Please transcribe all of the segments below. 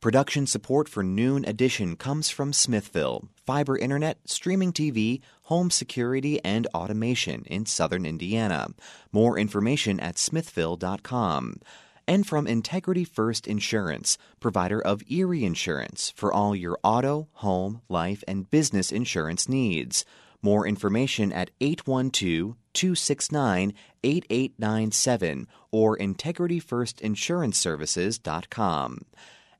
Production support for Noon Edition comes from Smithville, fiber internet, streaming TV, home security, and automation in southern Indiana. More information at smithville.com. And from Integrity First Insurance, provider of Erie Insurance for all your auto, home, life, and business insurance needs. More information at 812 269 8897 or integrityfirstinsuranceservices.com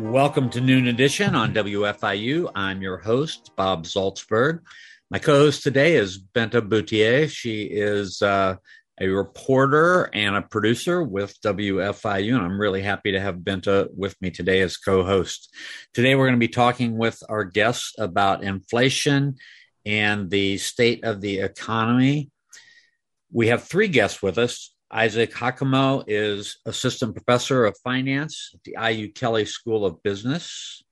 Welcome to Noon Edition on WFIU. I'm your host, Bob Zaltsberg. My co host today is Benta Boutier. She is uh, a reporter and a producer with WFIU, and I'm really happy to have Benta with me today as co host. Today, we're going to be talking with our guests about inflation and the state of the economy. We have three guests with us. Isaac Hacamo is assistant professor of finance at the IU Kelley School of Business.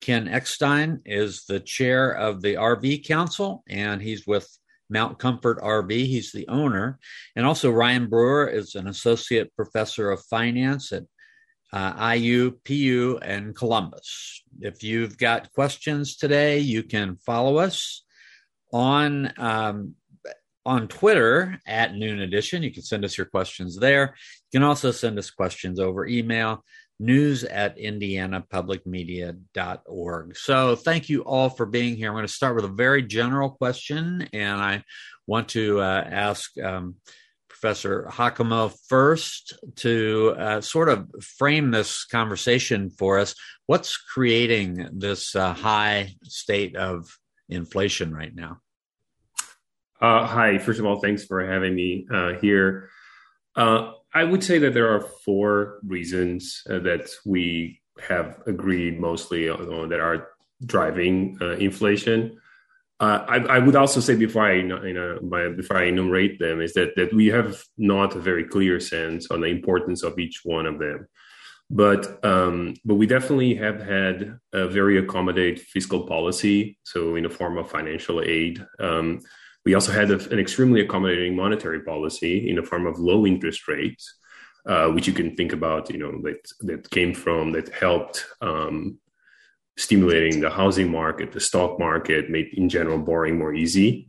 Ken Eckstein is the chair of the RV Council, and he's with Mount Comfort RV. He's the owner. And also, Ryan Brewer is an associate professor of finance at uh, IU, PU, and Columbus. If you've got questions today, you can follow us on um, on Twitter at Noon Edition. You can send us your questions there. You can also send us questions over email news at indianapublicmedia.org. So thank you all for being here. I'm going to start with a very general question, and I want to uh, ask um, Professor Hacamo first to uh, sort of frame this conversation for us. What's creating this uh, high state of inflation right now? Uh, hi, first of all, thanks for having me uh, here. Uh, I would say that there are four reasons uh, that we have agreed mostly on, on that are driving uh, inflation. Uh, I, I, would also say before I you know, before I enumerate them is that that we have not a very clear sense on the importance of each one of them, but um, but we definitely have had a very accommodate fiscal policy, so in the form of financial aid. Um, we also had a, an extremely accommodating monetary policy in the form of low interest rates, uh, which you can think about, you know, that, that came from, that helped um, stimulating the housing market, the stock market, made in general borrowing more easy.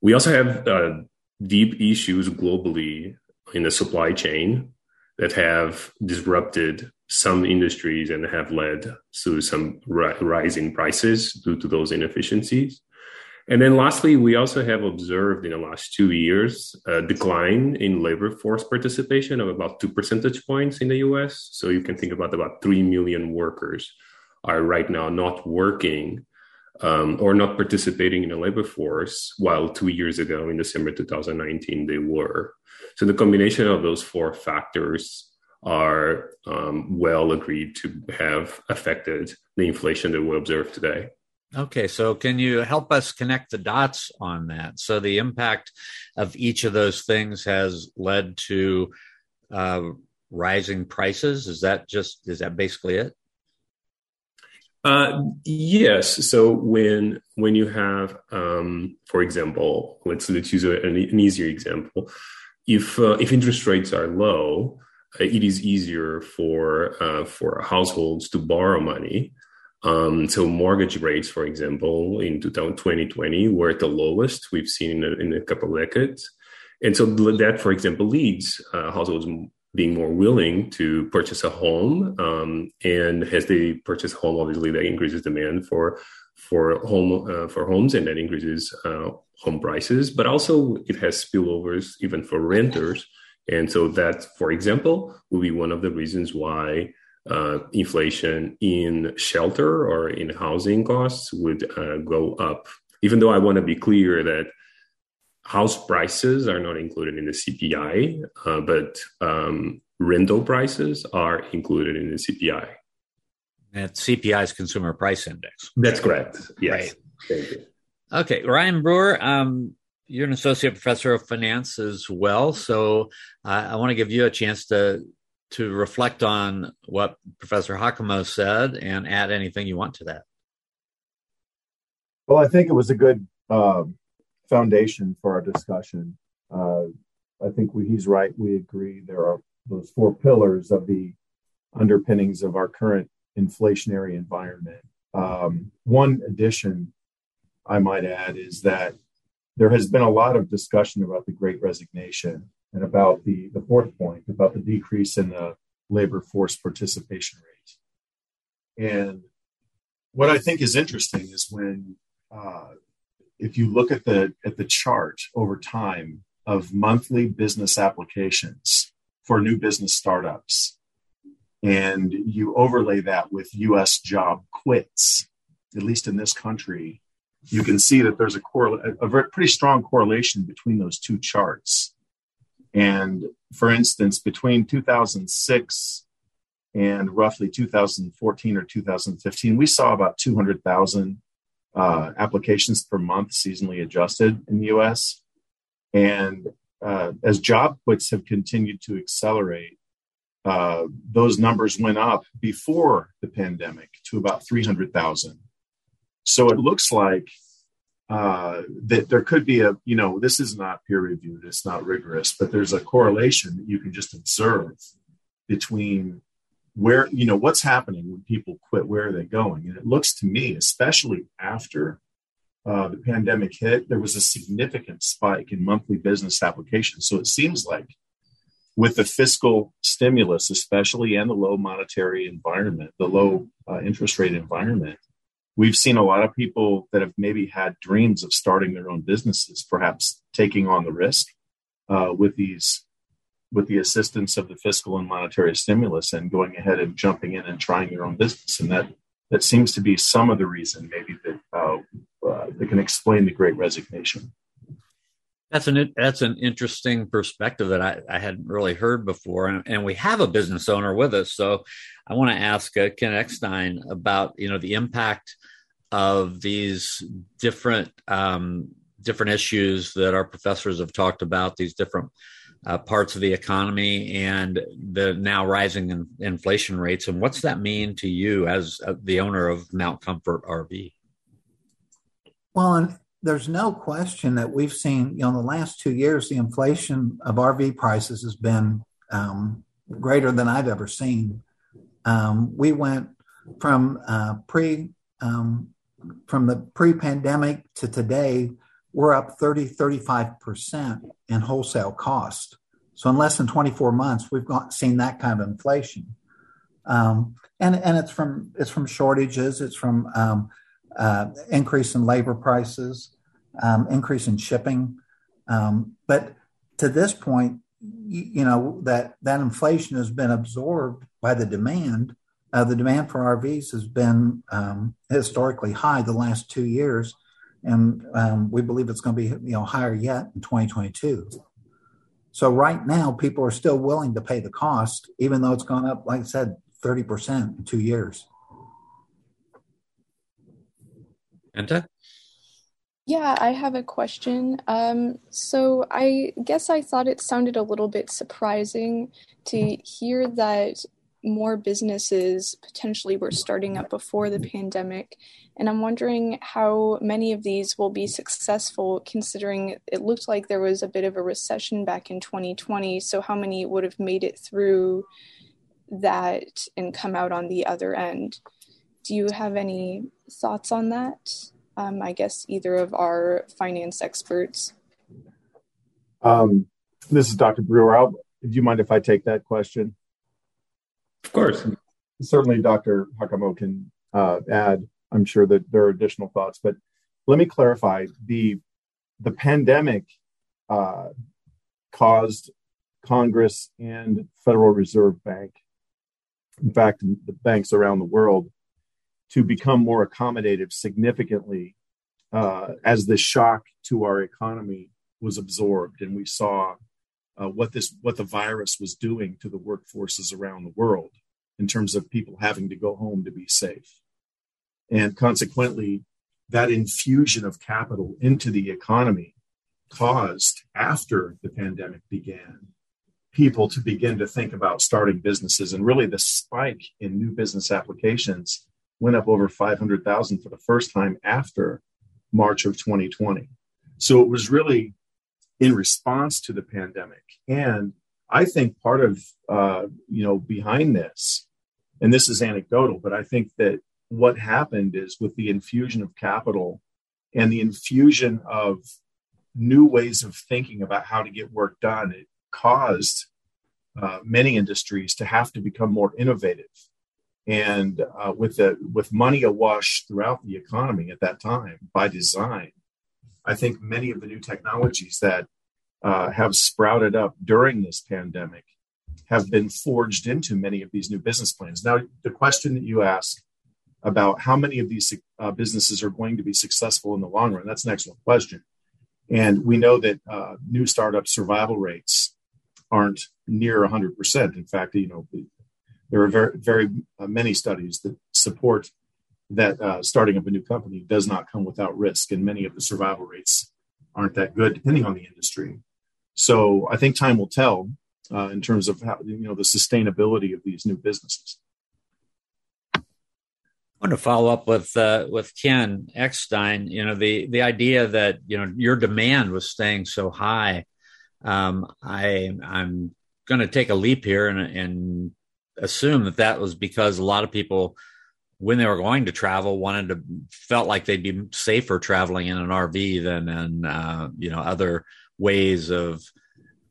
We also have uh, deep issues globally in the supply chain that have disrupted some industries and have led to some ri- rising prices due to those inefficiencies. And then lastly, we also have observed in the last two years a decline in labor force participation of about two percentage points in the US. So you can think about about 3 million workers are right now not working um, or not participating in the labor force, while two years ago in December 2019 they were. So the combination of those four factors are um, well agreed to have affected the inflation that we observe today. Okay, so can you help us connect the dots on that? So the impact of each of those things has led to uh, rising prices. Is that just is that basically it? Uh, yes. So when when you have, um, for example, let's let's use an, an, easier example. If uh, if interest rates are low, uh, it is easier for uh, for households to borrow money um, so mortgage rates, for example, in 2020 were at the lowest we've seen in a, in a couple of decades. And so that, for example, leads uh, households being more willing to purchase a home. Um, and as they purchase a home, obviously that increases demand for for home uh, for homes, and that increases uh, home prices. But also it has spillovers even for renters. And so that, for example, will be one of the reasons why uh, inflation in shelter or in housing costs would uh, go up. Even though I want to be clear that house prices are not included in the CPI, uh, but um, rental prices are included in the CPI. That CPI's Consumer Price Index. That's correct. Yes. Right. Thank you. Okay, Ryan Brewer, um, you're an associate professor of finance as well, so uh, I want to give you a chance to to reflect on what Professor Hacamo said and add anything you want to that. Well, I think it was a good uh, foundation for our discussion. Uh, I think we, he's right. We agree there are those four pillars of the underpinnings of our current inflationary environment. Um, one addition I might add is that there has been a lot of discussion about the great resignation and about the, the fourth point, about the decrease in the labor force participation rate. And what I think is interesting is when, uh, if you look at the at the chart over time of monthly business applications for new business startups, and you overlay that with U.S. job quits, at least in this country, you can see that there's a, correl- a, a pretty strong correlation between those two charts. And for instance, between 2006 and roughly 2014 or 2015, we saw about 200,000 uh, applications per month seasonally adjusted in the US. And uh, as job quits have continued to accelerate, uh, those numbers went up before the pandemic to about 300,000. So it looks like uh, that there could be a, you know, this is not peer reviewed, it's not rigorous, but there's a correlation that you can just observe between where, you know, what's happening when people quit, where are they going? And it looks to me, especially after uh, the pandemic hit, there was a significant spike in monthly business applications. So it seems like with the fiscal stimulus, especially and the low monetary environment, the low uh, interest rate environment, we've seen a lot of people that have maybe had dreams of starting their own businesses, perhaps taking on the risk uh, with these with the assistance of the fiscal and monetary stimulus and going ahead and jumping in and trying their own business. And that that seems to be some of the reason maybe that uh, uh, that can explain the great resignation. That's an that's an interesting perspective that I, I hadn't really heard before, and, and, we have a business owner with us. So, I want to ask uh, Ken Eckstein about you know the impact of these different um, different issues that our professors have talked about. These different uh, parts of the economy and the now rising in, inflation rates, and what's that mean to you as uh, the owner of Mount Comfort RV? Well, there's no question that we've seen, you know, in the last two years, the inflation of RV prices has been um, greater than I've ever seen. Um, we went from uh, pre um, from the pre-pandemic to today, we're up 30, 35% in wholesale cost. So in less than 24 months, we've got, seen that kind of inflation. Um, and, and it's from, it's from shortages. It's from, um, uh, increase in labor prices, um, increase in shipping. Um, but to this point, you, you, know that that inflation has been absorbed by the demand. Uh, the demand for RVs has been um, historically high the last two years, and um, we believe it's going to be you know higher yet in 2022. So right now, people are still willing to pay the cost, even though it's gone up, like I said, 30% in two years. Enta? Yeah, I have a question. Um, so I guess I thought it sounded a little bit surprising to hear that more businesses potentially were starting up before the pandemic. And I'm wondering how many of these will be successful considering it looked like there was a bit of a recession back in 2020. So, how many would have made it through that and come out on the other end? Do you have any thoughts on that? Um, I guess either of our finance experts. Um, this is Dr. Brewer. I'll, do you mind if I take that question? Of course. Certainly, Dr. Hacamo can uh, add. I'm sure that there are additional thoughts, but let me clarify the the pandemic uh, caused Congress and Federal Reserve Bank, in fact, the banks around the world, to become more accommodative significantly uh, as the shock to our economy was absorbed, and we saw uh, what this what the virus was doing to the workforces around the world in terms of people having to go home to be safe, and consequently, that infusion of capital into the economy caused after the pandemic began people to begin to think about starting businesses and really the spike in new business applications went up over 500,000 for the first time after March of 2020 so it was really in response to the pandemic and i think part of uh, you know behind this and this is anecdotal but i think that what happened is with the infusion of capital and the infusion of new ways of thinking about how to get work done, it caused uh, many industries to have to become more innovative. And uh, with the with money awash throughout the economy at that time by design, I think many of the new technologies that uh, have sprouted up during this pandemic have been forged into many of these new business plans. Now, the question that you ask about how many of these uh, businesses are going to be successful in the long run? That's an excellent question. And we know that uh, new startup survival rates aren't near 100%. In fact, you know, there are very, very uh, many studies that support that uh, starting up a new company does not come without risk, and many of the survival rates aren't that good, depending on the industry. So I think time will tell uh, in terms of how you know the sustainability of these new businesses. I want to follow up with uh, with Ken Eckstein. You know the the idea that you know your demand was staying so high. Um, I I'm going to take a leap here and, and assume that that was because a lot of people, when they were going to travel, wanted to felt like they'd be safer traveling in an RV than in uh, you know other ways of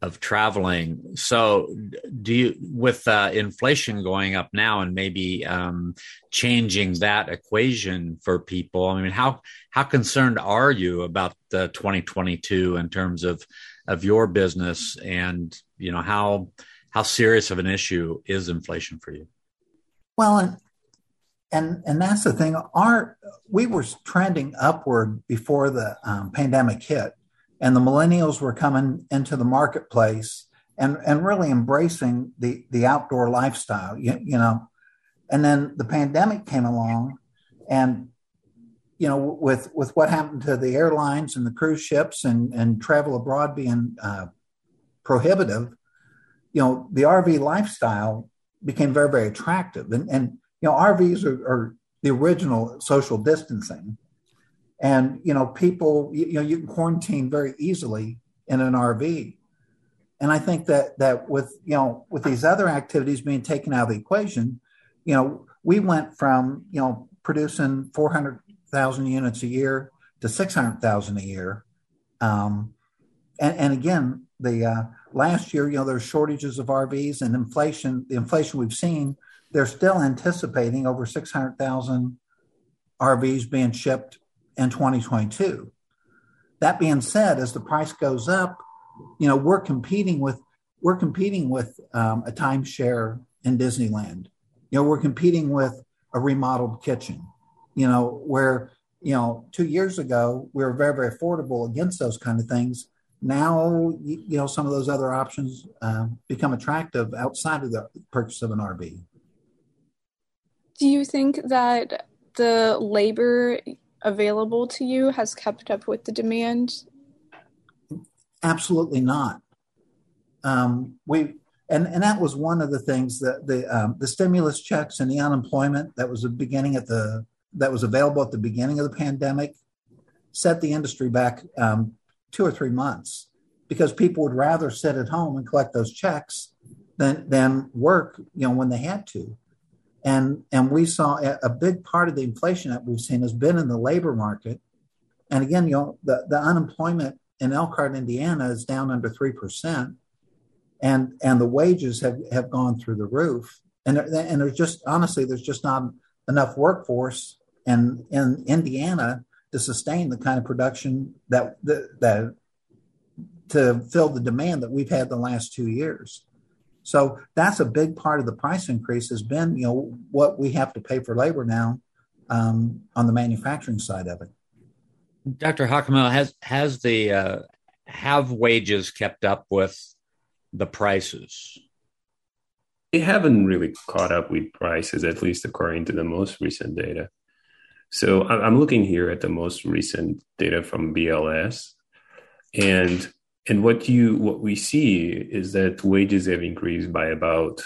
of traveling. So, do you, with uh, inflation going up now and maybe um, changing that equation for people? I mean, how how concerned are you about the 2022 in terms of of your business, and you know how how serious of an issue is inflation for you? Well, and and and that's the thing. Our we were trending upward before the um, pandemic hit and the millennials were coming into the marketplace and and really embracing the the outdoor lifestyle you, you know and then the pandemic came along and you know with with what happened to the airlines and the cruise ships and and travel abroad being uh, prohibitive you know the rv lifestyle became very very attractive. And and you know rvs are, are the original social distancing. And you know people you, you know you can quarantine very easily in an rv and i think that that with you know with these other activities being taken out of the equation you know we went from you know producing 400000 units a year to 600000 a year. Um, and, and again the uh, last year you know there's shortages of rvs and inflation the inflation we've seen they're still anticipating over 600000 rvs being shipped in 2022. That being said, as the price goes up, you know we're competing with we're competing with um, a timeshare in Disneyland. You know we're competing with a remodeled kitchen. You know where you know two years ago we were very very affordable against those kind of things. Now you know some of those other options uh, become attractive outside of the purchase of an RV. Do you think that the labor available to you has kept up with the demand? Absolutely not. Um, we and and that was one of the things that the um, the stimulus checks and the unemployment that was the beginning at the that was available at the beginning of the pandemic set the industry back um, two or three months because people would rather sit at home and collect those checks than than work you know when they had to and and we saw a, big part of the inflation that we've seen has been in the labor market. And again, you know, the, the unemployment in Elkhart, Indiana is down under three percent, and and the wages have, have gone through the roof. And and there's just honestly, there's just not enough workforce in in Indiana to sustain the kind of production that that, that to fill the demand that we've had the last two years. So that's a big part of the price increase has been, you know, what we have to pay for labor now um, on the manufacturing side of it. Dr. Hacamo, has has the uh, have wages kept up with the prices? They haven't really caught up with prices, at least according to the most recent data. So I'm looking here at the most recent data from BLS, and and what you what we see is that wages have increased by about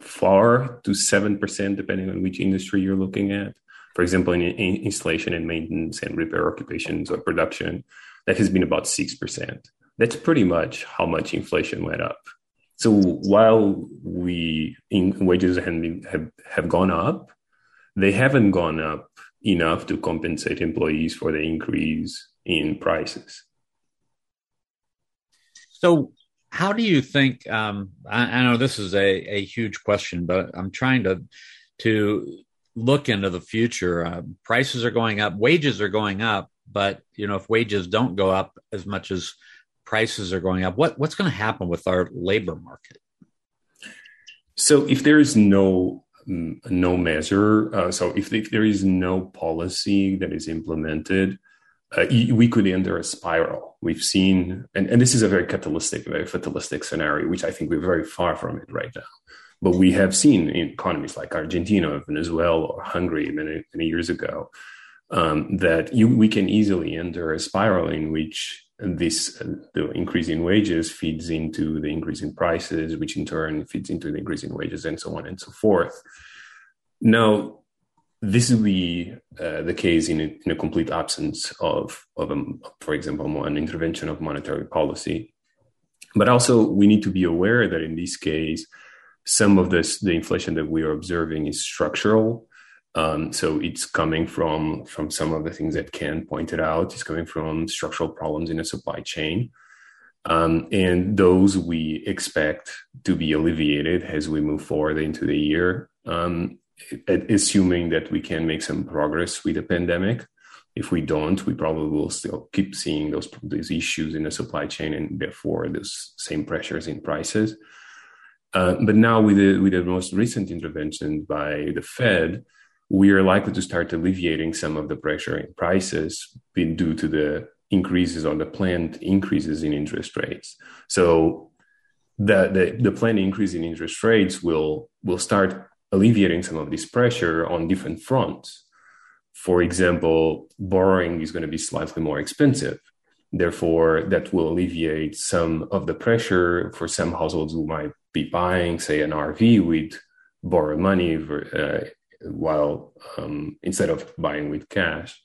four to seven percent, depending on which industry you're looking at. For example, in, in installation and maintenance and repair occupations or production, that has been about six percent. That's pretty much how much inflation went up. So while we in wages have, been, have have gone up, they haven't gone up enough to compensate employees for the increase in prices. So, how do you think? Um, I, I, know this is a, a huge question, but I'm trying to to look into the future. Uh, prices are going up, wages are going up, but you know if wages don't go up as much as prices are going up, what what's going to happen with our labor market? So, if there is no no measure. Uh, so if, if, there is no policy that is implemented, uh, we could enter a spiral. We've seen, and, and this is a very capitalistic, very fatalistic scenario, which I think we're very far from it right now. But we have seen in economies like Argentina, Venezuela, or Hungary many, many years ago um, that you, we can easily enter a spiral in which this uh, the increase in wages feeds into the increase in prices, which in turn feeds into the increase in wages, and so on and so forth. Now, this will be uh, the case in a, in a, complete absence of, of a, for example, an intervention of monetary policy. But also, we need to be aware that in this case, some of this, the inflation that we are observing is structural um, so it's coming from from some of the things that Ken pointed out. It's coming from structural problems in the supply chain, um, and those we expect to be alleviated as we move forward into the year, um, assuming that we can make some progress with the pandemic. If we don't, we probably will still keep seeing those these issues in the supply chain, and therefore those same pressures in prices. Uh, but now with the with the most recent intervention by the Fed we are likely to start alleviating some of the pressure in prices due to the increases or the planned increases in interest rates. So the, the, the planned increase in interest rates will will start alleviating some of this pressure on different fronts. For example, borrowing is going to be slightly more expensive. Therefore, that will alleviate some of the pressure for some households who might be buying, say, an RV with borrowed money uh, while um, instead of buying with cash.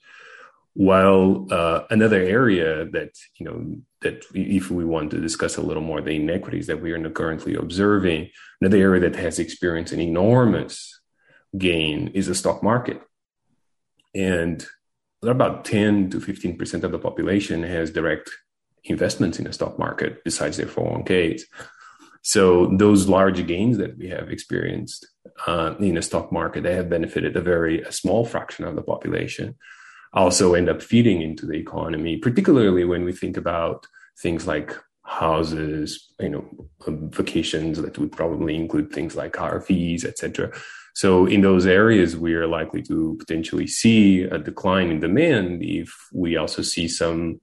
While uh, another area that you know that if we want to discuss a little more the inequities that we are currently observing, another area that has experienced an enormous gain is the stock market, and about ten to fifteen percent of the population has direct investments in the stock market besides their 401ks. So those large gains that we have experienced uh, in the stock market, they have benefited a very a small fraction of the population. Also end up feeding into the economy, particularly when we think about things like houses, you know, vacations that would probably include things like RVs, etc. So in those areas, we are likely to potentially see a decline in demand if we also see some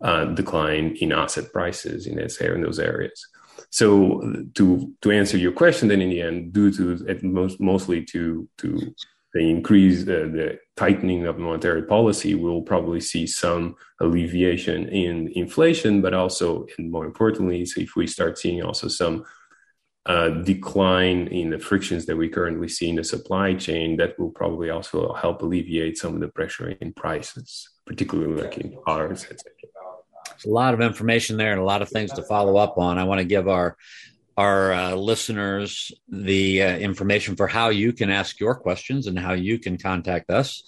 uh, decline in asset prices in, this, in those areas. So to to answer your question, then in the end, due to most, mostly to to the increase uh, the tightening of monetary policy, we'll probably see some alleviation in inflation, but also, and more importantly, so if we start seeing also some uh, decline in the frictions that we currently see in the supply chain, that will probably also help alleviate some of the pressure in prices, particularly like in cars, etc a lot of information there and a lot of things to follow up on. I want to give our our uh, listeners the uh, information for how you can ask your questions and how you can contact us.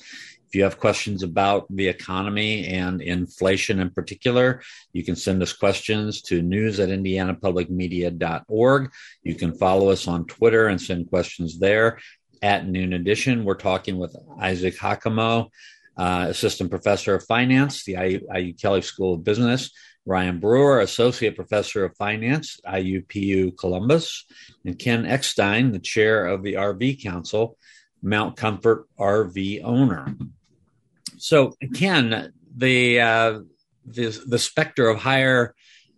If you have questions about the economy and inflation in particular, you can send us questions to news at indianapublicmedia.org. You can follow us on Twitter and send questions there at Noon Edition. We're talking with Isaac Hacamo uh, assistant professor of finance, the IU Kelley School of Business, Ryan Brewer, associate professor of finance, IUPU Columbus, and Ken Eckstein, the chair of the RV Council, Mount Comfort RV owner. So, Ken, the uh, the, the specter of higher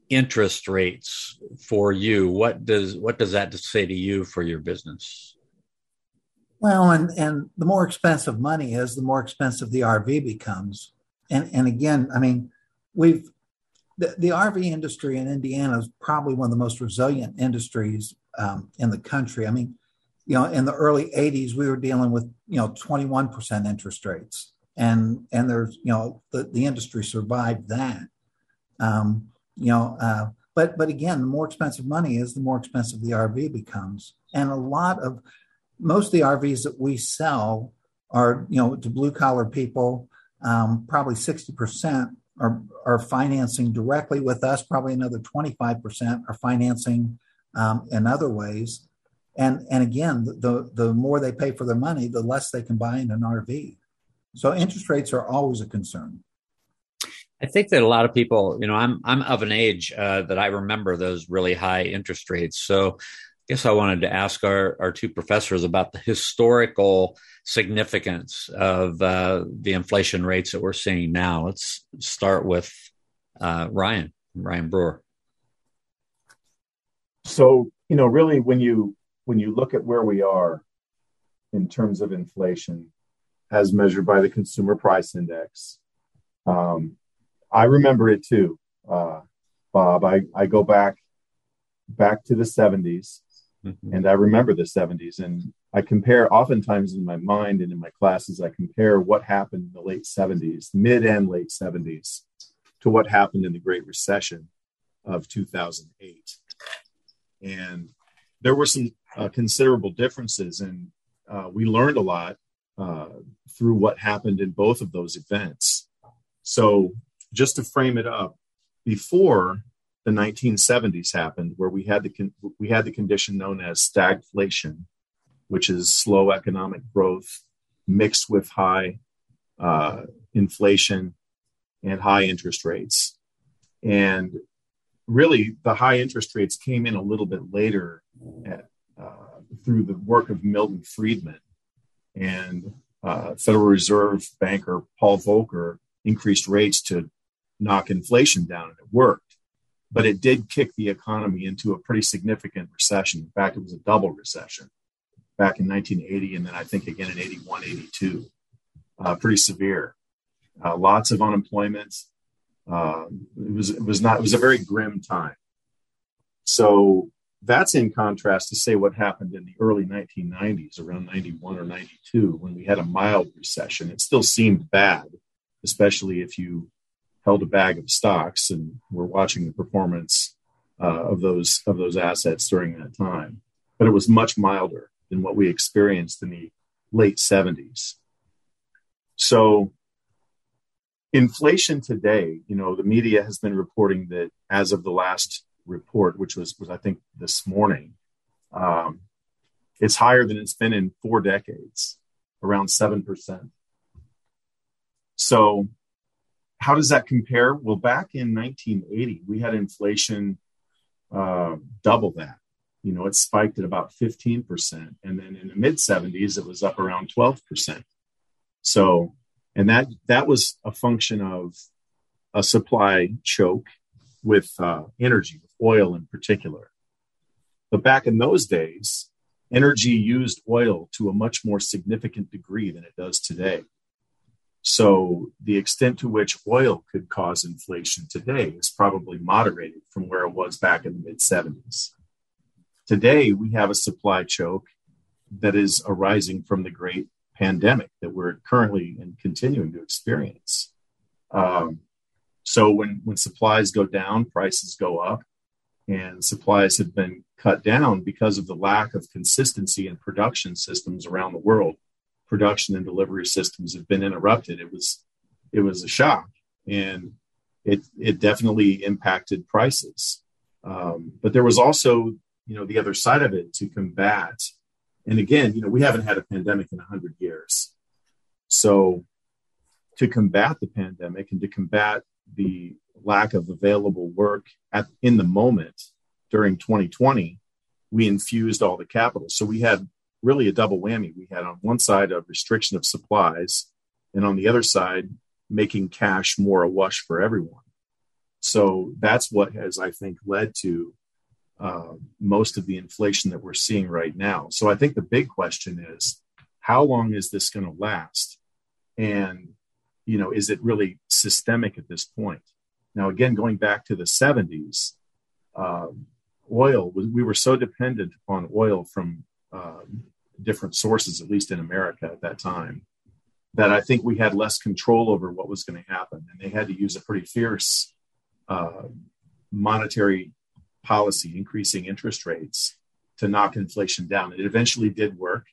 interest rates for you, what does what does that say to you for your business? Well, and and the more expensive money is, the more expensive the RV becomes. And and again, I mean, we've the, the RV industry in Indiana is probably one of the most resilient industries um, in the country. I mean, you know, in the early '80s, we were dealing with you know 21 percent interest rates, and and there's you know the the industry survived that. Um, you know, uh, but but again, the more expensive money is, the more expensive the RV becomes, and a lot of most of the RVs that we sell are, you know, to blue collar people. Um, probably 60% are, are financing directly with us. Probably another 25% are financing um, in other ways. And, and again, the, the more they pay for their money, the less they can buy in an RV. So interest rates are always a concern. I think that a lot of people, you know, I'm I'm of an age uh, that I remember those really high interest rates. So guess I wanted to ask our, our two professors about the historical significance of uh, the inflation rates that we're seeing now. Let's start with uh, Ryan, Ryan Brewer. So, you know, really, when you when you look at where we are in terms of inflation, as measured by the Consumer Price Index, um, I remember it too, uh, Bob. I, I go back back to the 70s Mm-hmm. And I remember the 70s and I compare oftentimes in my mind and in my classes, I compare what happened in the late 70s, mid and late 70s, to what happened in the Great Recession of 2008. And there were some uh, considerable differences, and uh, we learned a lot uh, through what happened in both of those events. So, just to frame it up, before the 1970s happened, where we had the con- we had the condition known as stagflation, which is slow economic growth mixed with high uh, inflation and high interest rates. And really, the high interest rates came in a little bit later at, uh, through the work of Milton Friedman and uh, Federal Reserve banker Paul Volcker increased rates to knock inflation down, and it worked but it did kick the economy into a pretty significant recession. In fact, it was a double recession back in 1980 and then I think again in 81, 82. Uh, pretty severe. Uh, lots of unemployment. Uh, it was it was not it was a very grim time. So that's in contrast to say what happened in the early 1990s, around 91 or 92, when we had a mild recession. It still seemed bad, especially if you held a bag of stocks and were watching the performance uh, of those of those assets during that time. But it was much milder than what we experienced in the late 70s. So inflation today, you know, the media has been reporting that as of the last report, which was, was I think this morning, um, it's higher than it's been in four decades, around 7%. So how does that compare? Well, back in 1980, we had inflation uh, double that. You know, it spiked at about 15%. And then in the mid 70s, it was up around 12%. So, and that, that was a function of a supply choke with uh, energy, with oil in particular. But back in those days, energy used oil to a much more significant degree than it does today. So the extent to which oil could cause inflation today is probably moderated from where it was back in the mid 70s. Today, we have a supply choke that is arising from the great pandemic that we're currently and continuing to experience. Um, so when, when supplies go down, prices go up, and supplies have been cut down because of the lack of consistency in production systems around the world production and delivery systems have been interrupted, it was it was a shock, and it it definitely impacted prices. Um, but there was also you know the other side of it to combat. And again, you know, we haven't had a pandemic in 100 years. So to combat the pandemic and to combat the lack of available work at in the moment during 2020, we infused all the capital. So we had really a double whammy. We had on one side a restriction of supplies, and on the other side, making cash more awash for everyone. So that's what has, I think, led to uh, most of the inflation that we're seeing right now. So I think the big question is how long is this going to last? And, you know, is it really systemic at this point? Now, again, going back to the 70s, um, oil, we were so dependent upon oil from um, different sources, at least in America at that time, that I think we had less control over what was going to happen. And they had to use a pretty fierce uh, monetary policy, increasing interest rates to knock inflation down. It eventually did work,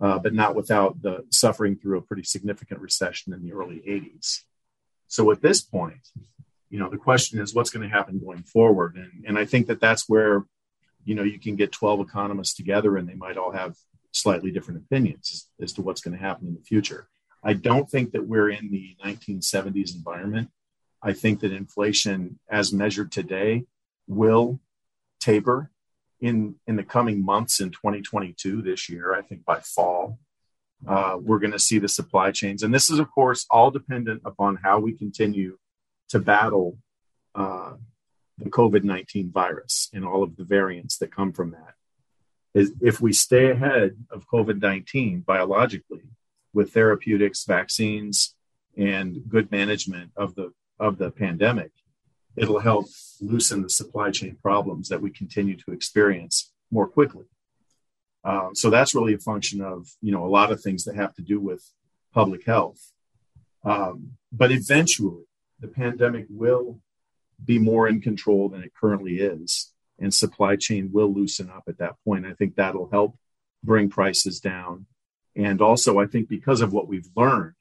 uh, but not without the suffering through a pretty significant recession in the early 80s. So at this point, you know, the question is what's going to happen going forward, and and I think that that's where, you know, you can get 12 economists together and they might all have slightly different opinions as, as to what's going to happen in the future. I don't think that we're in the 1970s environment. I think that inflation, as measured today, will taper in in the coming months in 2022 this year. I think by fall, uh, we're going to see the supply chains, and this is of course all dependent upon how we continue to battle uh, the COVID 19 virus and all of the variants that come from that. Is if we stay ahead of COVID 19 biologically with therapeutics, vaccines, and good management of the of the pandemic, it'll help loosen the supply chain problems that we continue to experience more quickly. Um, so that's really a function of you know a lot of things that have to do with public health. Um, but eventually, the pandemic will be more in control than it currently is, and supply chain will loosen up at that point. I think that'll help bring prices down, and also I think because of what we've learned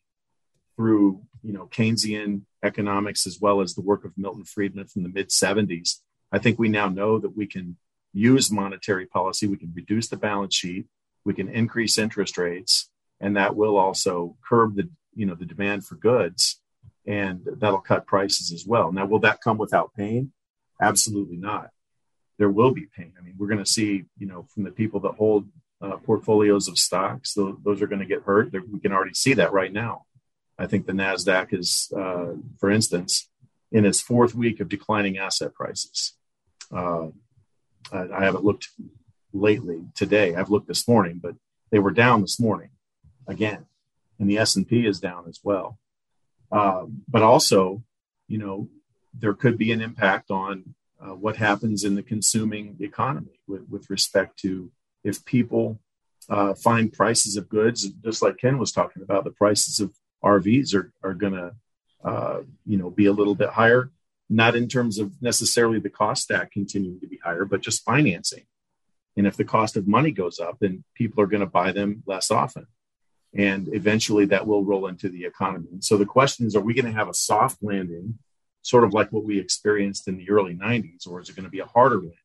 through you know Keynesian economics as well as the work of Milton Friedman from the mid 70s, I think we now know that we can use monetary policy, we can reduce the balance sheet, we can increase interest rates, and that will also curb the you know the demand for goods, and that'll cut prices as well. Now, will that come without pain? Absolutely not. There will be pain. I mean, we're going to see you know from the people that hold uh, portfolios of stocks, those, those are going to get hurt. We can already see that right now. I think the NASDAQ is, uh, for instance, in its fourth week of declining asset prices. Uh, I haven't looked lately today. I've looked this morning, but they were down this morning again, and the S and P is down as well. Um, but also, you know, there could be an impact on uh, what happens in the consuming economy with, with respect to if people uh, find prices of goods, just like Ken was talking about, the prices of RVs are are going to uh, you know be a little bit higher, not in terms of necessarily the cost stack continuing to be higher, but just financing. And if the cost of money goes up, then people are going to buy them less often. And eventually that will roll into the economy. And so the question is, are we going to have a soft landing, sort of like what we experienced in the early 90s, or is it going to be a harder landing,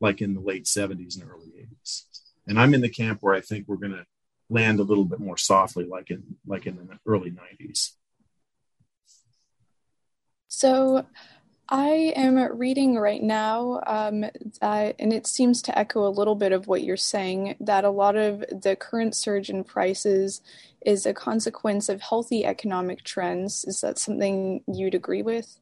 like in the late 70s and early 80s? And I'm in the camp where I think we're going to land a little bit more softly, like in like in the early '90s. So, I am reading right now um, and it seems to echo a little bit of what you're saying, that a lot of the current surge in prices is a consequence of healthy economic trends. Is that something you'd agree with?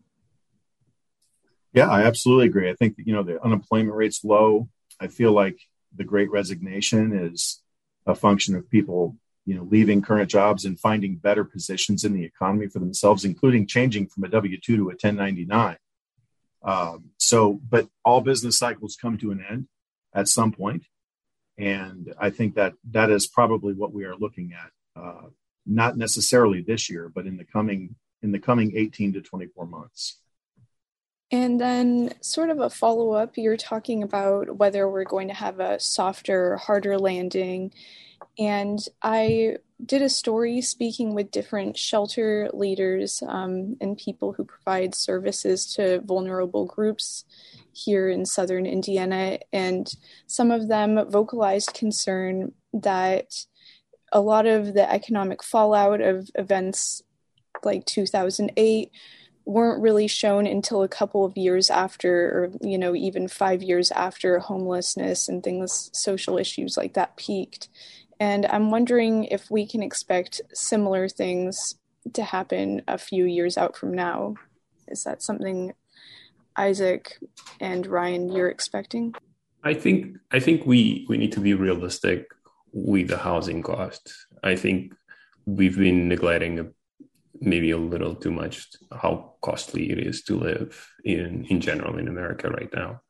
Yeah, I absolutely agree. I think you know the unemployment rate's low. I feel like the Great Resignation is a function of people you know leaving current jobs and finding better positions in the economy for themselves including changing from a w2 to a 1099 um, so but all business cycles come to an end at some point and i think that that is probably what we are looking at uh, not necessarily this year but in the coming in the coming 18 to 24 months and then, sort of a follow up, you're talking about whether we're going to have a softer, harder landing. And I did a story speaking with different shelter leaders um, and people who provide services to vulnerable groups here in southern Indiana. And some of them vocalized concern that a lot of the economic fallout of events like 2008 weren't really shown until a couple of years after, or, you know, even five years after homelessness and things, social issues like that peaked. And I'm wondering if we can expect similar things to happen a few years out from now. Is that something Isaac and Ryan you're expecting? I think I think we we need to be realistic with the housing cost. I think we've been neglecting maybe a little too much how costly it is to live in in general in America right now.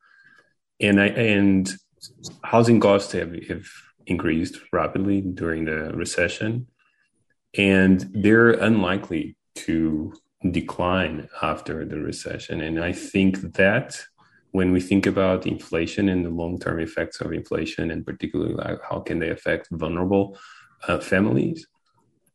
And I and housing costs have, have increased rapidly during the recession, and they're unlikely to decline after the recession. And I think that when we think about inflation and the long-term effects of inflation, and particularly how can they affect vulnerable uh, families,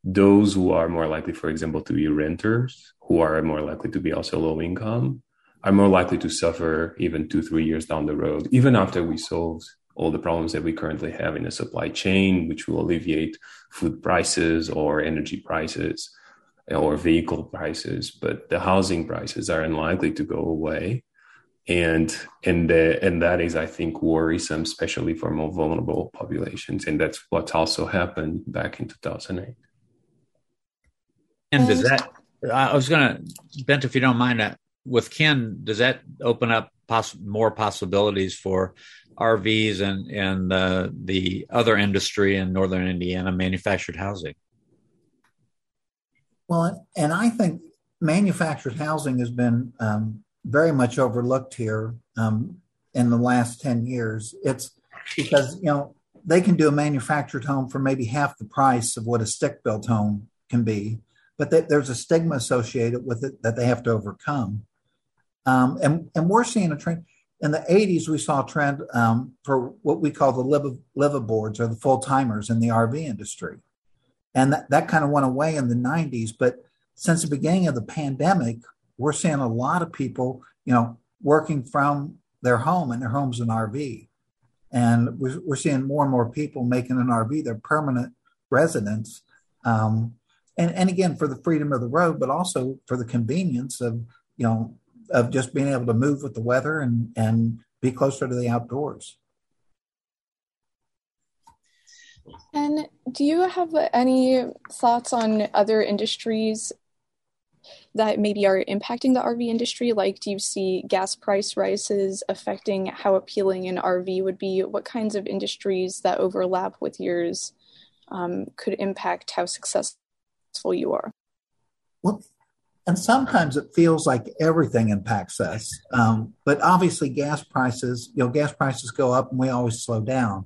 those who are more likely, for example, to be renters, who are more likely to be also low income, are more likely to suffer even two, three years down the road, even after we solve all the problems that we currently have in the supply chain, which will alleviate food prices or energy prices or vehicle prices. But the housing prices are unlikely to go away. And and the, and that is, I think, worrisome, especially for more vulnerable populations. And that's what also happened back in 2008. And does that? I was going to, Bent, if you don't mind, uh, with Ken, does that open up poss- more possibilities for RVs and and uh, the other industry in northern Indiana, manufactured housing? Well, and I think manufactured housing has been um, very much overlooked here um, in the last ten years. It's because you know they can do a manufactured home for maybe half the price of what a stick built home can be, but they, there's a stigma associated with it that they have to overcome. Um, and, and we're seeing a trend. In the 80s, we saw a trend um, for what we call the live, liveaboards or the full timers in the RV industry. And that, that kind of went away in the 90s. But since the beginning of the pandemic, we're seeing a lot of people, you know, working from their home and their home's an RV. And we're, we're seeing more and more people making an RV their permanent residence. Um, and, and again, for the freedom of the road, but also for the convenience of, you know, of just being able to move with the weather and and be closer to the outdoors. And do you have any thoughts on other industries that maybe are impacting the RV industry? Like, do you see gas price rises affecting how appealing an RV would be? What kinds of industries that overlap with yours um, could impact how successful you are? Well, and sometimes it feels like everything impacts us. Um, but obviously, gas prices, you know, gas prices go up and we always slow down.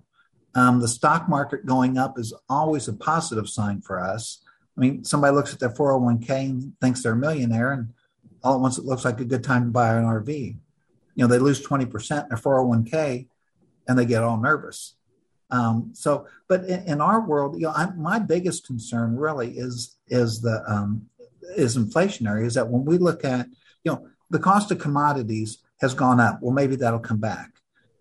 Um, the stock market going up is always a positive sign for us. I mean, somebody looks at their 401k and thinks they're a millionaire, and all at once it looks like a good time to buy an RV. You know, they lose 20% in their 401k and they get all nervous. Um, so, but in, in, our world, you know, I, my biggest concern really is is the um, is inflationary is that when we look at, you know, the cost of commodities has gone up. Well, maybe that'll come back.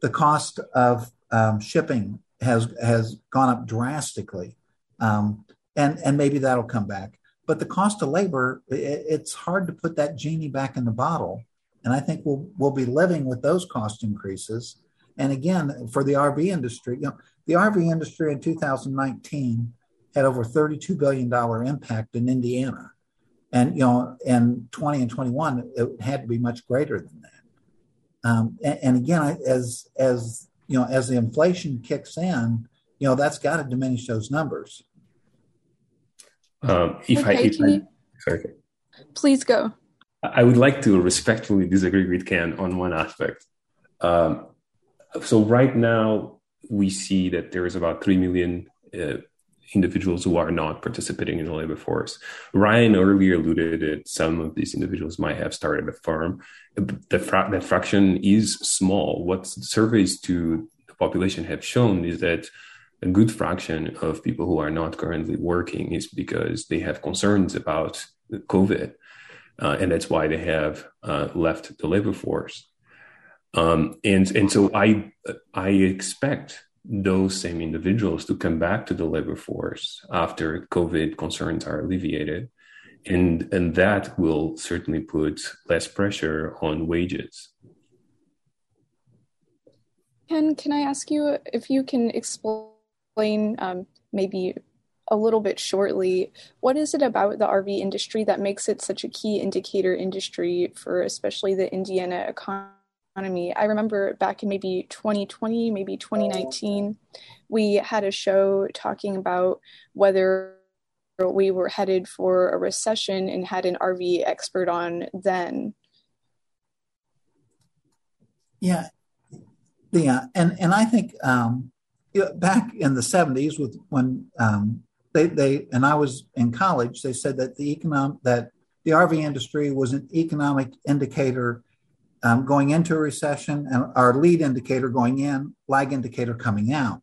The cost of um, shipping has has gone up drastically, um, and and maybe that'll come back. But the cost of labor, it, it's hard to put that genie back in the bottle, and I think we'll we'll be living with those cost increases. And again, for the RV industry, you know, the RV industry in 2019 had over 32 billion dollar impact in Indiana and you know in 20 and 21 it had to be much greater than that. Um, and, and, again as as you know as the inflation kicks in you know that's got to diminish those numbers. Um, if okay, i if I, sorry. Please go. I would like to respectfully disagree with ken on one aspect. Um, so right now we see that there is about 3 million uh, individuals who are not participating in the labor force. Ryan earlier alluded that some of these individuals might have started a firm. The fra- that fraction is small. What surveys to the population have shown is that a good fraction of people who are not currently working is because they have concerns about COVID, uh, and that's why they have uh, left the labor force. Um, and and so I I expect those same individuals to come back to the labor force after COVID concerns are alleviated. And, and that will certainly put less pressure on wages. Ken, can I ask you if you can explain um, maybe a little bit shortly what is it about the RV industry that makes it such a key indicator industry for especially the Indiana economy? Economy. I remember back in maybe 2020, maybe 2019, we had a show talking about whether we were headed for a recession and had an RV expert on then. Yeah, yeah, and and I think um, back in the '70s, with when um, they they and I was in college, they said that the economic that the RV industry was an economic indicator um, going into a recession and our lead indicator going in, lag indicator coming out.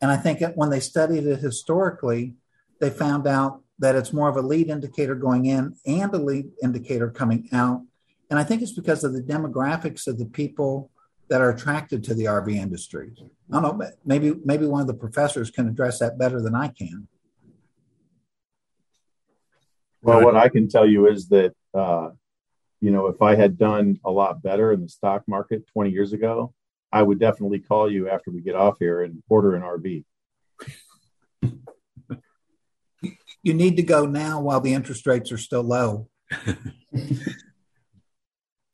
And I think when they studied it historically, they found out that it's more of a lead indicator going in and a lead indicator coming out. And I think it's because of the demographics of the people that are attracted to the RV industry. I don't know, maybe maybe one of the professors can address that better than I can. Well, what I can tell you is that uh, you know, if I had done a lot better in the stock market 20 years ago, I would definitely call you after we get off here and order an RV. you need to go now while the interest rates are still low.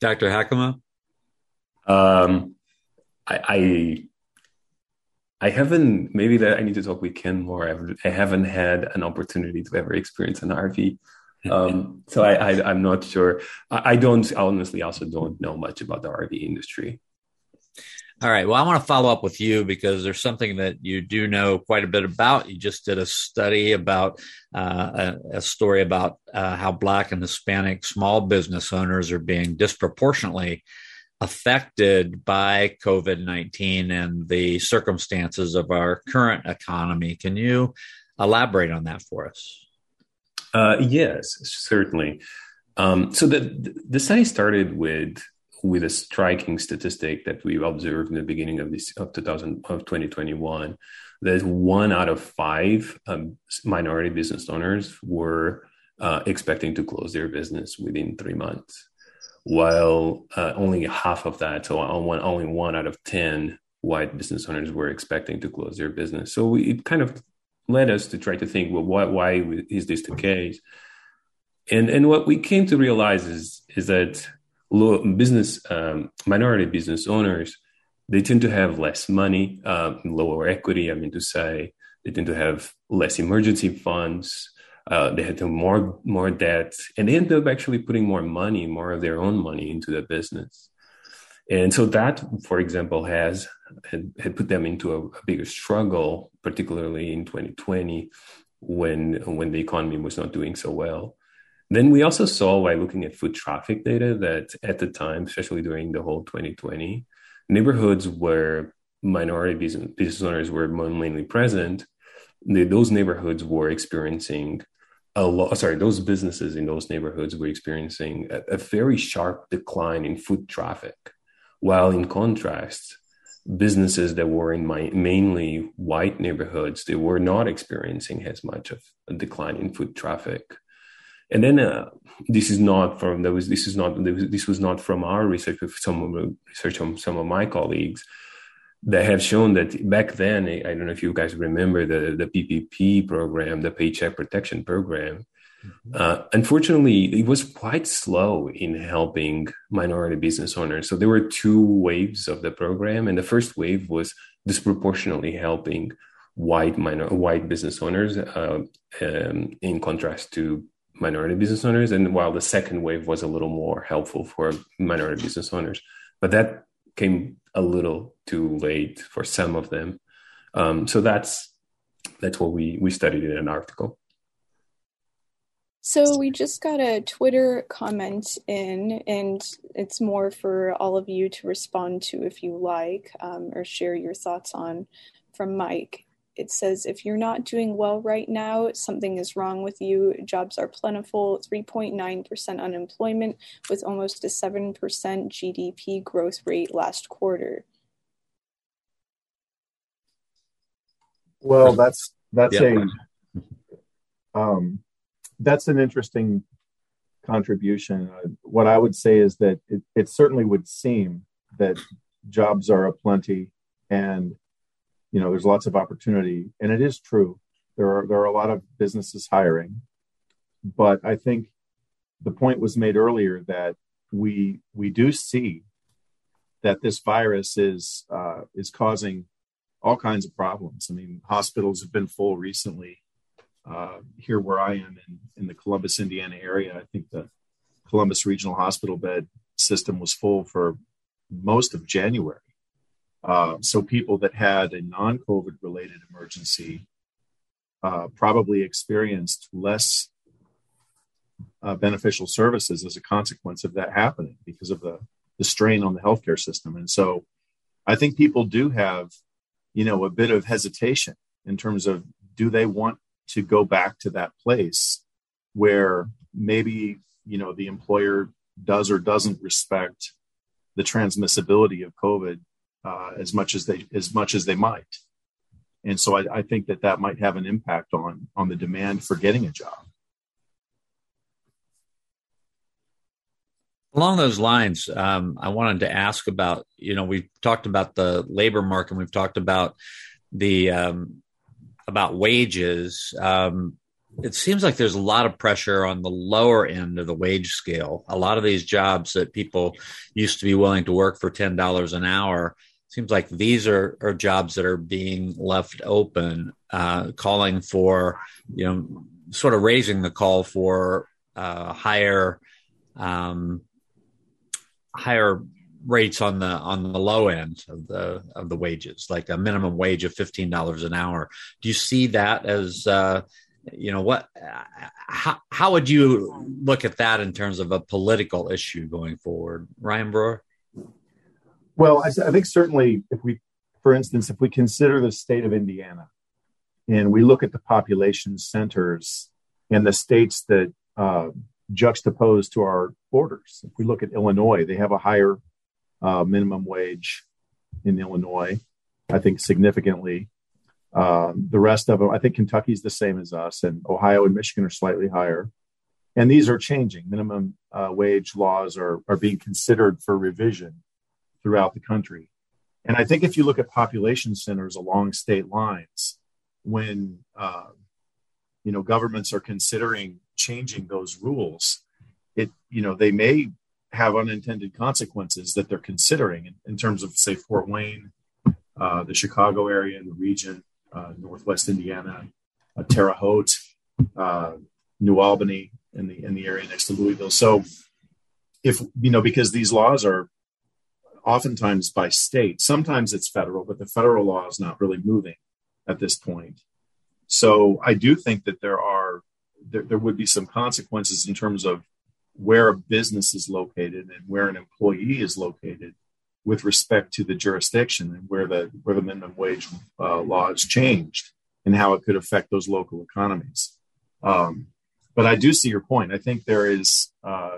Dr. Hacamo? Um, I, I, I haven't. Maybe that I need to talk with Ken more. I've, I haven't had an opportunity to ever experience an RV um, so I, I am not sure. I, I don't honestly also don't know much about the RV industry. All right. Well, I want to follow up with you because there's something that you do know quite a bit about. You just did a study about uh, a, a, story about uh, how Black and Hispanic small business owners are being disproportionately affected by COVID 19 and the circumstances of our current economy. Can you elaborate on that for us? Uh, yes, certainly. Um, so the the study started with with a striking statistic that we observed in the beginning of this of 2000 of 2021 that one out of five um, minority business owners were uh, expecting to close their business within three months, while uh, only half of that, so one, only one out of ten white business owners were expecting to close their business. So it kind of led us to try to think, well, why, why is this the case? And and what we came to realize is is that low business um, minority business owners they tend to have less money, um, lower equity. I mean to say they tend to have less emergency funds. Uh, they had to more more debt, and they end up actually putting more money, more of their own money into the business. And so that, for example, has had, had put them into a, a, bigger struggle, particularly in 2020 when when the economy was not doing so well. Then we also saw by looking at foot traffic data that at the time, especially during the whole 2020, neighborhoods where minority business, business owners were mainly present, those neighborhoods were experiencing a lot. Sorry, those businesses in those neighborhoods were experiencing a, a very sharp decline in foot traffic while in contrast, businesses that were in my mainly white neighborhoods, they were not experiencing as much of a decline in foot traffic. And then uh, this is not from there was this is not this was not from our research, but some of the research from some of my colleagues that have shown that back then I don't know if you guys remember the the PPP program, the Paycheck Protection Program. Uh, unfortunately, it was quite slow in helping minority business owners. So there were two waves of the program, and the first wave was disproportionately helping white minor white business owners, uh, um, in contrast to minority business owners. And while the second wave was a little more helpful for minority business owners, but that came a little too late for some of them. Um, so that's that's what we we studied in an article. So we just got a Twitter comment in, and it's more for all of you to respond to if you like, um, or share your thoughts on from Mike. It says, if you're not doing well right now, something is wrong with you. Jobs are plentiful, 3.9% unemployment, with almost a 7% GDP growth rate last quarter. Well, that's that's yeah. a um, that's an interesting contribution. Uh, what I would say is that it, it certainly would seem that jobs are aplenty and you know there's lots of opportunity and it is true there are there are a lot of businesses hiring but i think the point was made earlier that we we do see that this virus is uh, is causing all kinds of problems. I mean, hospitals have been full recently. Uh, here, where I am in, in the Columbus, Indiana area, I think the Columbus Regional Hospital bed system was full for most of January. Uh, so people that had a non-COVID related emergency uh, probably experienced less uh, beneficial services as a consequence of that happening because of the the strain on the healthcare system. And so, I think people do have, you know, a bit of hesitation in terms of do they want to go back to that place where maybe you know the employer does or doesn't respect the transmissibility of COVID uh, as much as they as much as they might. And so I, I think that that might have an impact on on the demand for getting a job. Along those lines, um, I wanted to ask about you know we've talked about the labor market, we've talked about the um, about wages. Um, it seems like there's a lot of pressure on the lower end of the wage scale. A lot of these jobs that people used to be willing to work for ten dollars an hour seems like these are, are jobs that are being left open, uh, calling for you know sort of raising the call for uh, higher um, higher rates on the on the low end of the of the wages, like a minimum wage of fifteen dollars an hour. Do you see that as uh, you know what how, how would you look at that in terms of a political issue going forward ryan brewer well I, I, think certainly if we for instance if we consider the state of indiana and we look at the population centers and the states that uh, juxtaposed to our borders if we look at illinois they have a higher uh, minimum wage in illinois i think significantly um, the rest of them, I think Kentucky's the same as us, and Ohio and Michigan are slightly higher. And these are changing. Minimum uh, wage laws are, are being considered for revision throughout the country. And I think if you look at population centers along state lines, when uh, you know governments are considering changing those rules, it you know they may have unintended consequences that they're considering in, in terms of say Fort Wayne, uh, the Chicago area, and the region uh, Northwest Indiana, uh, Terre Haute, uh, New Albany, in the in the area next to Louisville. So, if you know, because these laws are oftentimes by state, sometimes it's federal, but the federal law is not really moving at this point. So, I do think that there are there, there would be some consequences in terms of where a business is located and where an employee is located with respect to the jurisdiction and where the where the minimum wage uh, law has changed and how it could affect those local economies. Um, but I do see your point. I think there is, uh,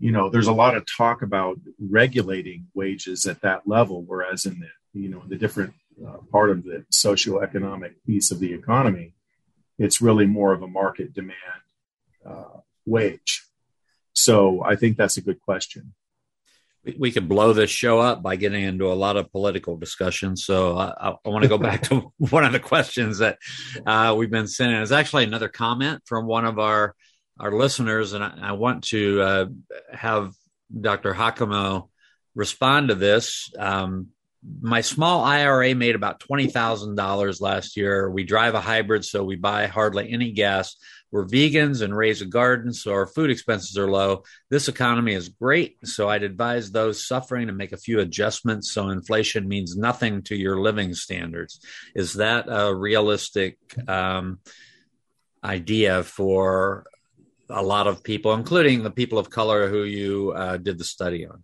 you know, there's a lot of talk about regulating wages at that level, whereas in the you know the different uh, part of the socioeconomic piece of the economy, it's really more of a market demand uh, wage. So I think that's a good question we could blow this show up by getting into a lot of political discussions. So I, I want to go back to one of the questions that uh, we've been sending. It's actually another comment from one of our our listeners, and I, I want to uh, have Dr. Hacamo respond to this. Um, my small IRA made about twenty thousand dollars last year. We drive a hybrid, so we buy hardly any gas. We're vegans and raise a garden, so our food expenses are low. This economy is great, so I'd advise those suffering to make a few adjustments so inflation means nothing to your living standards. Is that a realistic um, idea for a lot of people, including the people of color who you uh, did the study on?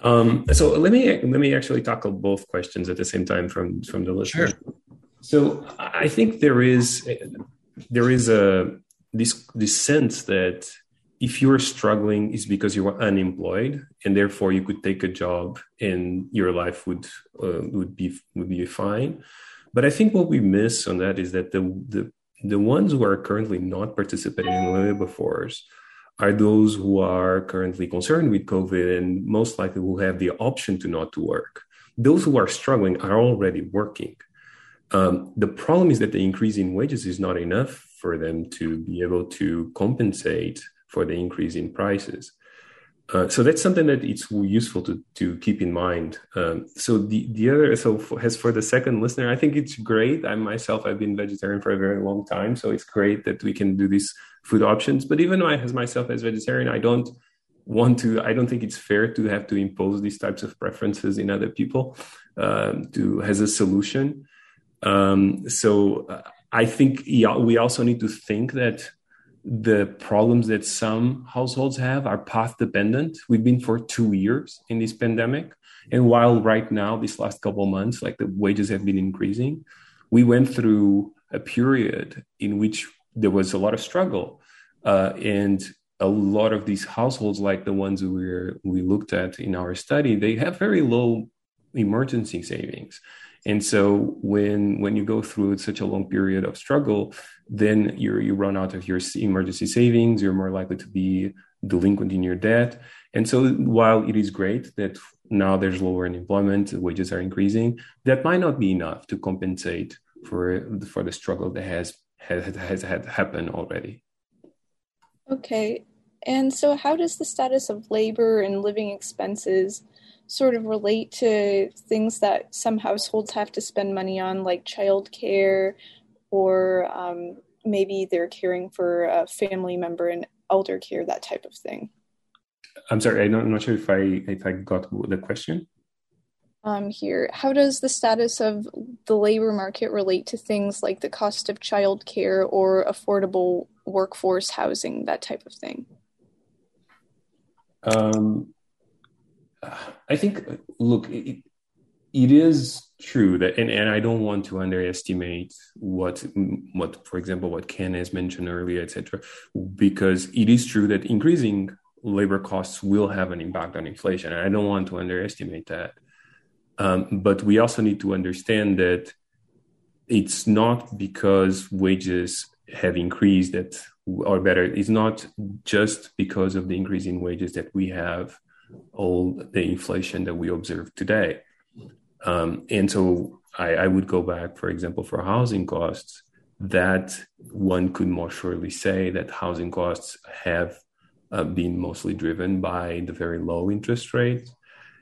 Um, so let me let me actually tackle both questions at the same time from from the listener. Sure. So I think there is there is a this this sense that if you're struggling is because you are unemployed and therefore you could take a job and your life would uh, would be would be fine. But i think what we miss on that is that the the the ones who are currently not participating in labor force are those who are currently concerned with covid and most likely will have the option to not to work. Those who are struggling are already working um, the problem is that the increase in wages is not enough for them to be able to compensate for the increase in prices. Uh, so that's something that it's useful to to keep in mind. Um, so the the other so for, as for the second listener, I think it's great. I myself I've been vegetarian for a very long time, so it's great that we can do these food options. But even I, as myself as vegetarian, I don't want to. I don't think it's fair to have to impose these types of preferences in other people um, to as a solution. Um, so uh, I think we also need to think that the problems that some households have are path dependent. We've been for two years in this pandemic. And while right now, these last couple months, like the wages have been increasing, we went through a period in which there was a lot of struggle. Uh, and a lot of these households, like the ones we we looked at in our study, they have very low emergency savings. And so when when you go through such a long period of struggle, then you you run out of your emergency savings. You're more likely to be delinquent in your debt. And so while it is great that now there's lower unemployment, wages are increasing, that might not be enough to compensate for for the struggle that has has has had happened already. Okay. And so how does the status of labor and living expenses sort of relate to things that some households have to spend money on, like childcare, or um, maybe they're caring for a family member in elder care, that type of thing. I'm sorry, I'm not sure if I if I got the question. Um, here, how does the status of the labor market relate to things like the cost of childcare or affordable workforce housing, that type of thing? Um, I think, look, it, it is true that, and, and I don't want to underestimate what, what, for example, what Ken has mentioned earlier, etc., because it is true that increasing labor costs will have an impact on inflation, and I don't want to underestimate that. Um, but we also need to understand that it's not because wages have increased that, or better, it's not just because of the increase in wages that we have all the inflation that we observe today. Um, and so I, I, would go back, for example, for housing costs, that one could more surely say that housing costs have uh, been mostly driven by the very low interest rates.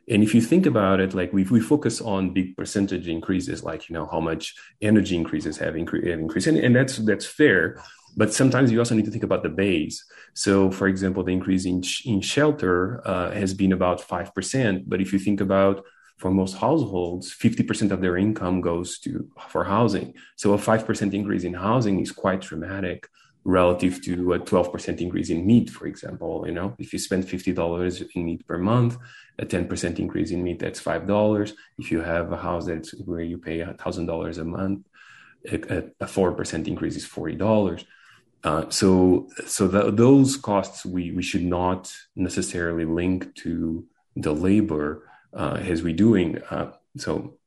And if you think about it, like we, we focus on big percentage increases, like you know how much energy increases have, incre- have increased, and, and that's that's fair. But sometimes you also need to think about the base. So, for example, the increase in, in shelter uh, has been about 5%. But if you think about for most households, 50% of their income goes to for housing. So a 5% increase in housing is quite dramatic relative to a 12% increase in meat, for example. You know, if you spend $50 in meat per month, a 10% increase in meat, that's $5. If you have a house that's where you pay $1,000 a month, a, a 4% increase is $40. Uh, so so those costs we, we should not necessarily link to the labor uh, as we're doing. Uh, so,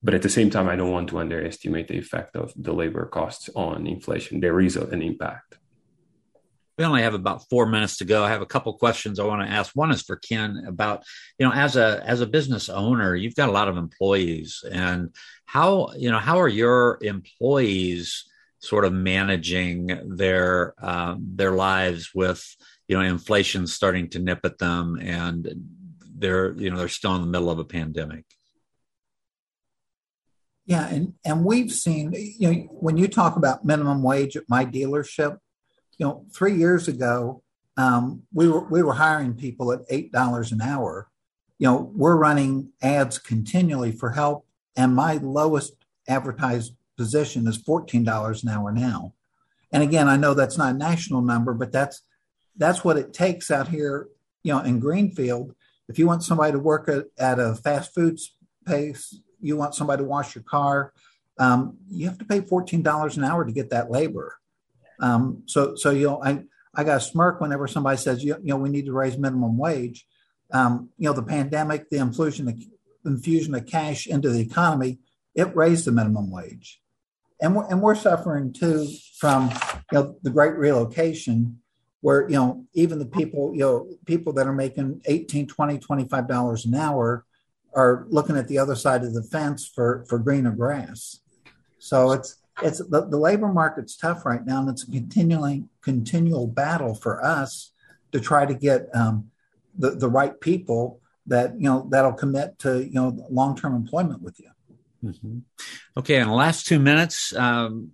but at the same time, I don't want to underestimate the effect of the labor costs on inflation. There is an impact. We only have about four minutes to go. I have a couple questions I want to ask. One is for Ken about, you know, as a as a business owner, you've got a lot of employees, and how you know how are your employees sort of managing their um, their lives with you know inflation starting to nip at them and they're you know they're still in the middle of a pandemic. Yeah and and we've seen you know when you talk about minimum wage at my dealership you know three years ago um, we were we were hiring people at eight dollars an hour. You know we're running ads continually for help and my lowest advertised position is $14 an hour now. And again, I know that's not a national number, but that's that's what it takes out here, you know, in Greenfield. If you want somebody to work at, at a fast food place, you want somebody to wash your car, um, you have to pay $14 an hour to get that labor. Um, so, so you know, I I got a smirk whenever somebody says, you, you know, we need to raise minimum wage. Um, you know, the pandemic, the infusion, of, infusion of cash into the economy, it raised the minimum wage and we're, and we're suffering too from you know the great relocation where you know even the people you know people that are making 18 20 25 dollars an hour are looking at the other side of the fence for for greener grass so it's it's the, the labor market's tough right now and it's a continuing continual battle for us to try to get um, the, the right people that you know that'll commit to you know long term employment with you. Mm-hmm. Okay, in the last two minutes, um,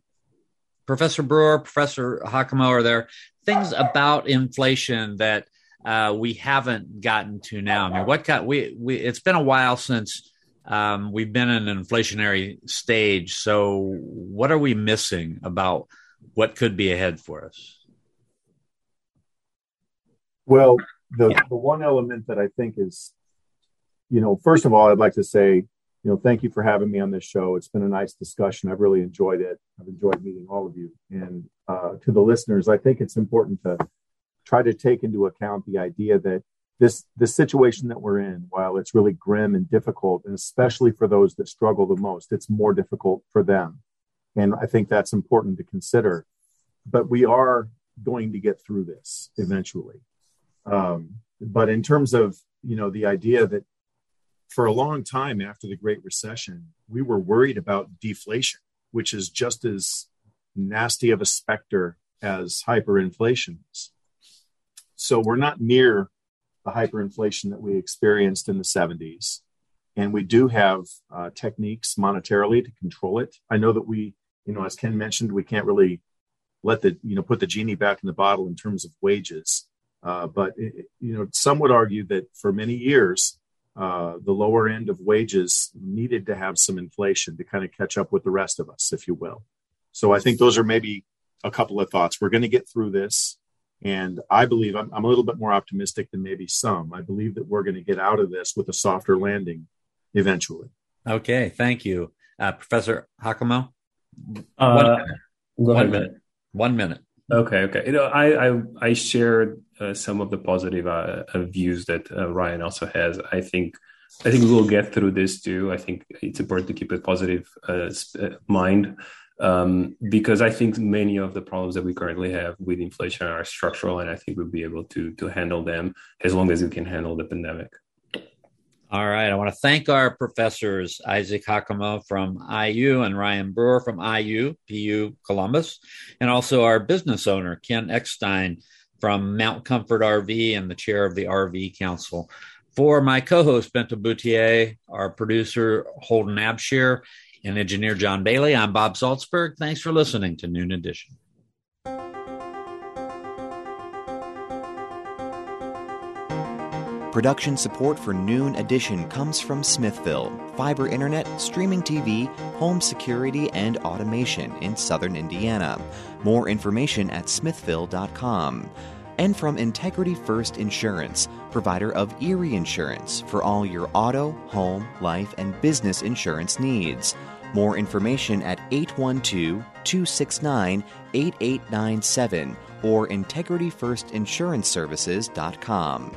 Professor Brewer, Professor Hacamo, are there things about inflation that uh, we haven't gotten to now? I mean, what got we we? It's been a while since um, we've been in an inflationary stage. So, what are we missing about what could be ahead for us? Well, the, the one element that I think is, you know, first of all, I'd like to say, you know, thank you for having me on this show. It's been a nice discussion. I've really enjoyed it. I've enjoyed meeting all of you. And uh, to the listeners, I think it's important to try to take into account the idea that this this situation that we're in, while it's really grim and difficult, and especially for those that struggle the most, it's more difficult for them. And I think that's important to consider. But we are going to get through this eventually. Um, but in terms of you know the idea that for a long time after the Great Recession, we were worried about deflation, which is just as nasty of a specter as hyperinflation is. So we're not near the hyperinflation that we experienced in the 70s. And we do have uh, techniques monetarily to control it. I know that we, you know, as Ken mentioned, we can't really let the, you know, put the genie back in the bottle in terms of wages. Uh, but it, you know, some would argue that for many years, uh, the lower end of wages needed to have some inflation to kind of catch up with the rest of us, if you will. So I think those are maybe a couple of thoughts. We're going to get through this, and I believe I'm, I'm a little bit more optimistic than maybe some. I believe that we're going to get out of this with a softer landing eventually. Okay, thank you, uh, Professor Hacamo. Uh, one minute. One minute. Okay, okay. You know, I I, I shared uh, some of the positive uh, uh, views that uh, Ryan also has. I think I think we'll get through this too. I think it's important to keep a positive uh, uh, mind um, because I think many of the problems that we currently have with inflation are structural, and I think we'll be able to to handle them as long as we can handle the pandemic. All right. I want to thank our professors, Isaac Hacamo from IU and Ryan Brewer from IU, PU Columbus, and also our business owner, Ken Eckstein from Mount Comfort RV and the chair of the RV Council. For my co host, Bente Bouthier, our producer, Holden Abshire, and engineer John Bailey, I'm Bob Zaltsberg. Thanks for listening to Noon Edition. Production support for Noon Edition comes from Smithville, fiber internet, streaming TV, home security, and automation in southern Indiana. More information at smithville.com. And from Integrity First Insurance, provider of Erie Insurance for all your auto, home, life, and business insurance needs. More information at 812 269 8897 or integrityfirstinsuranceservices.com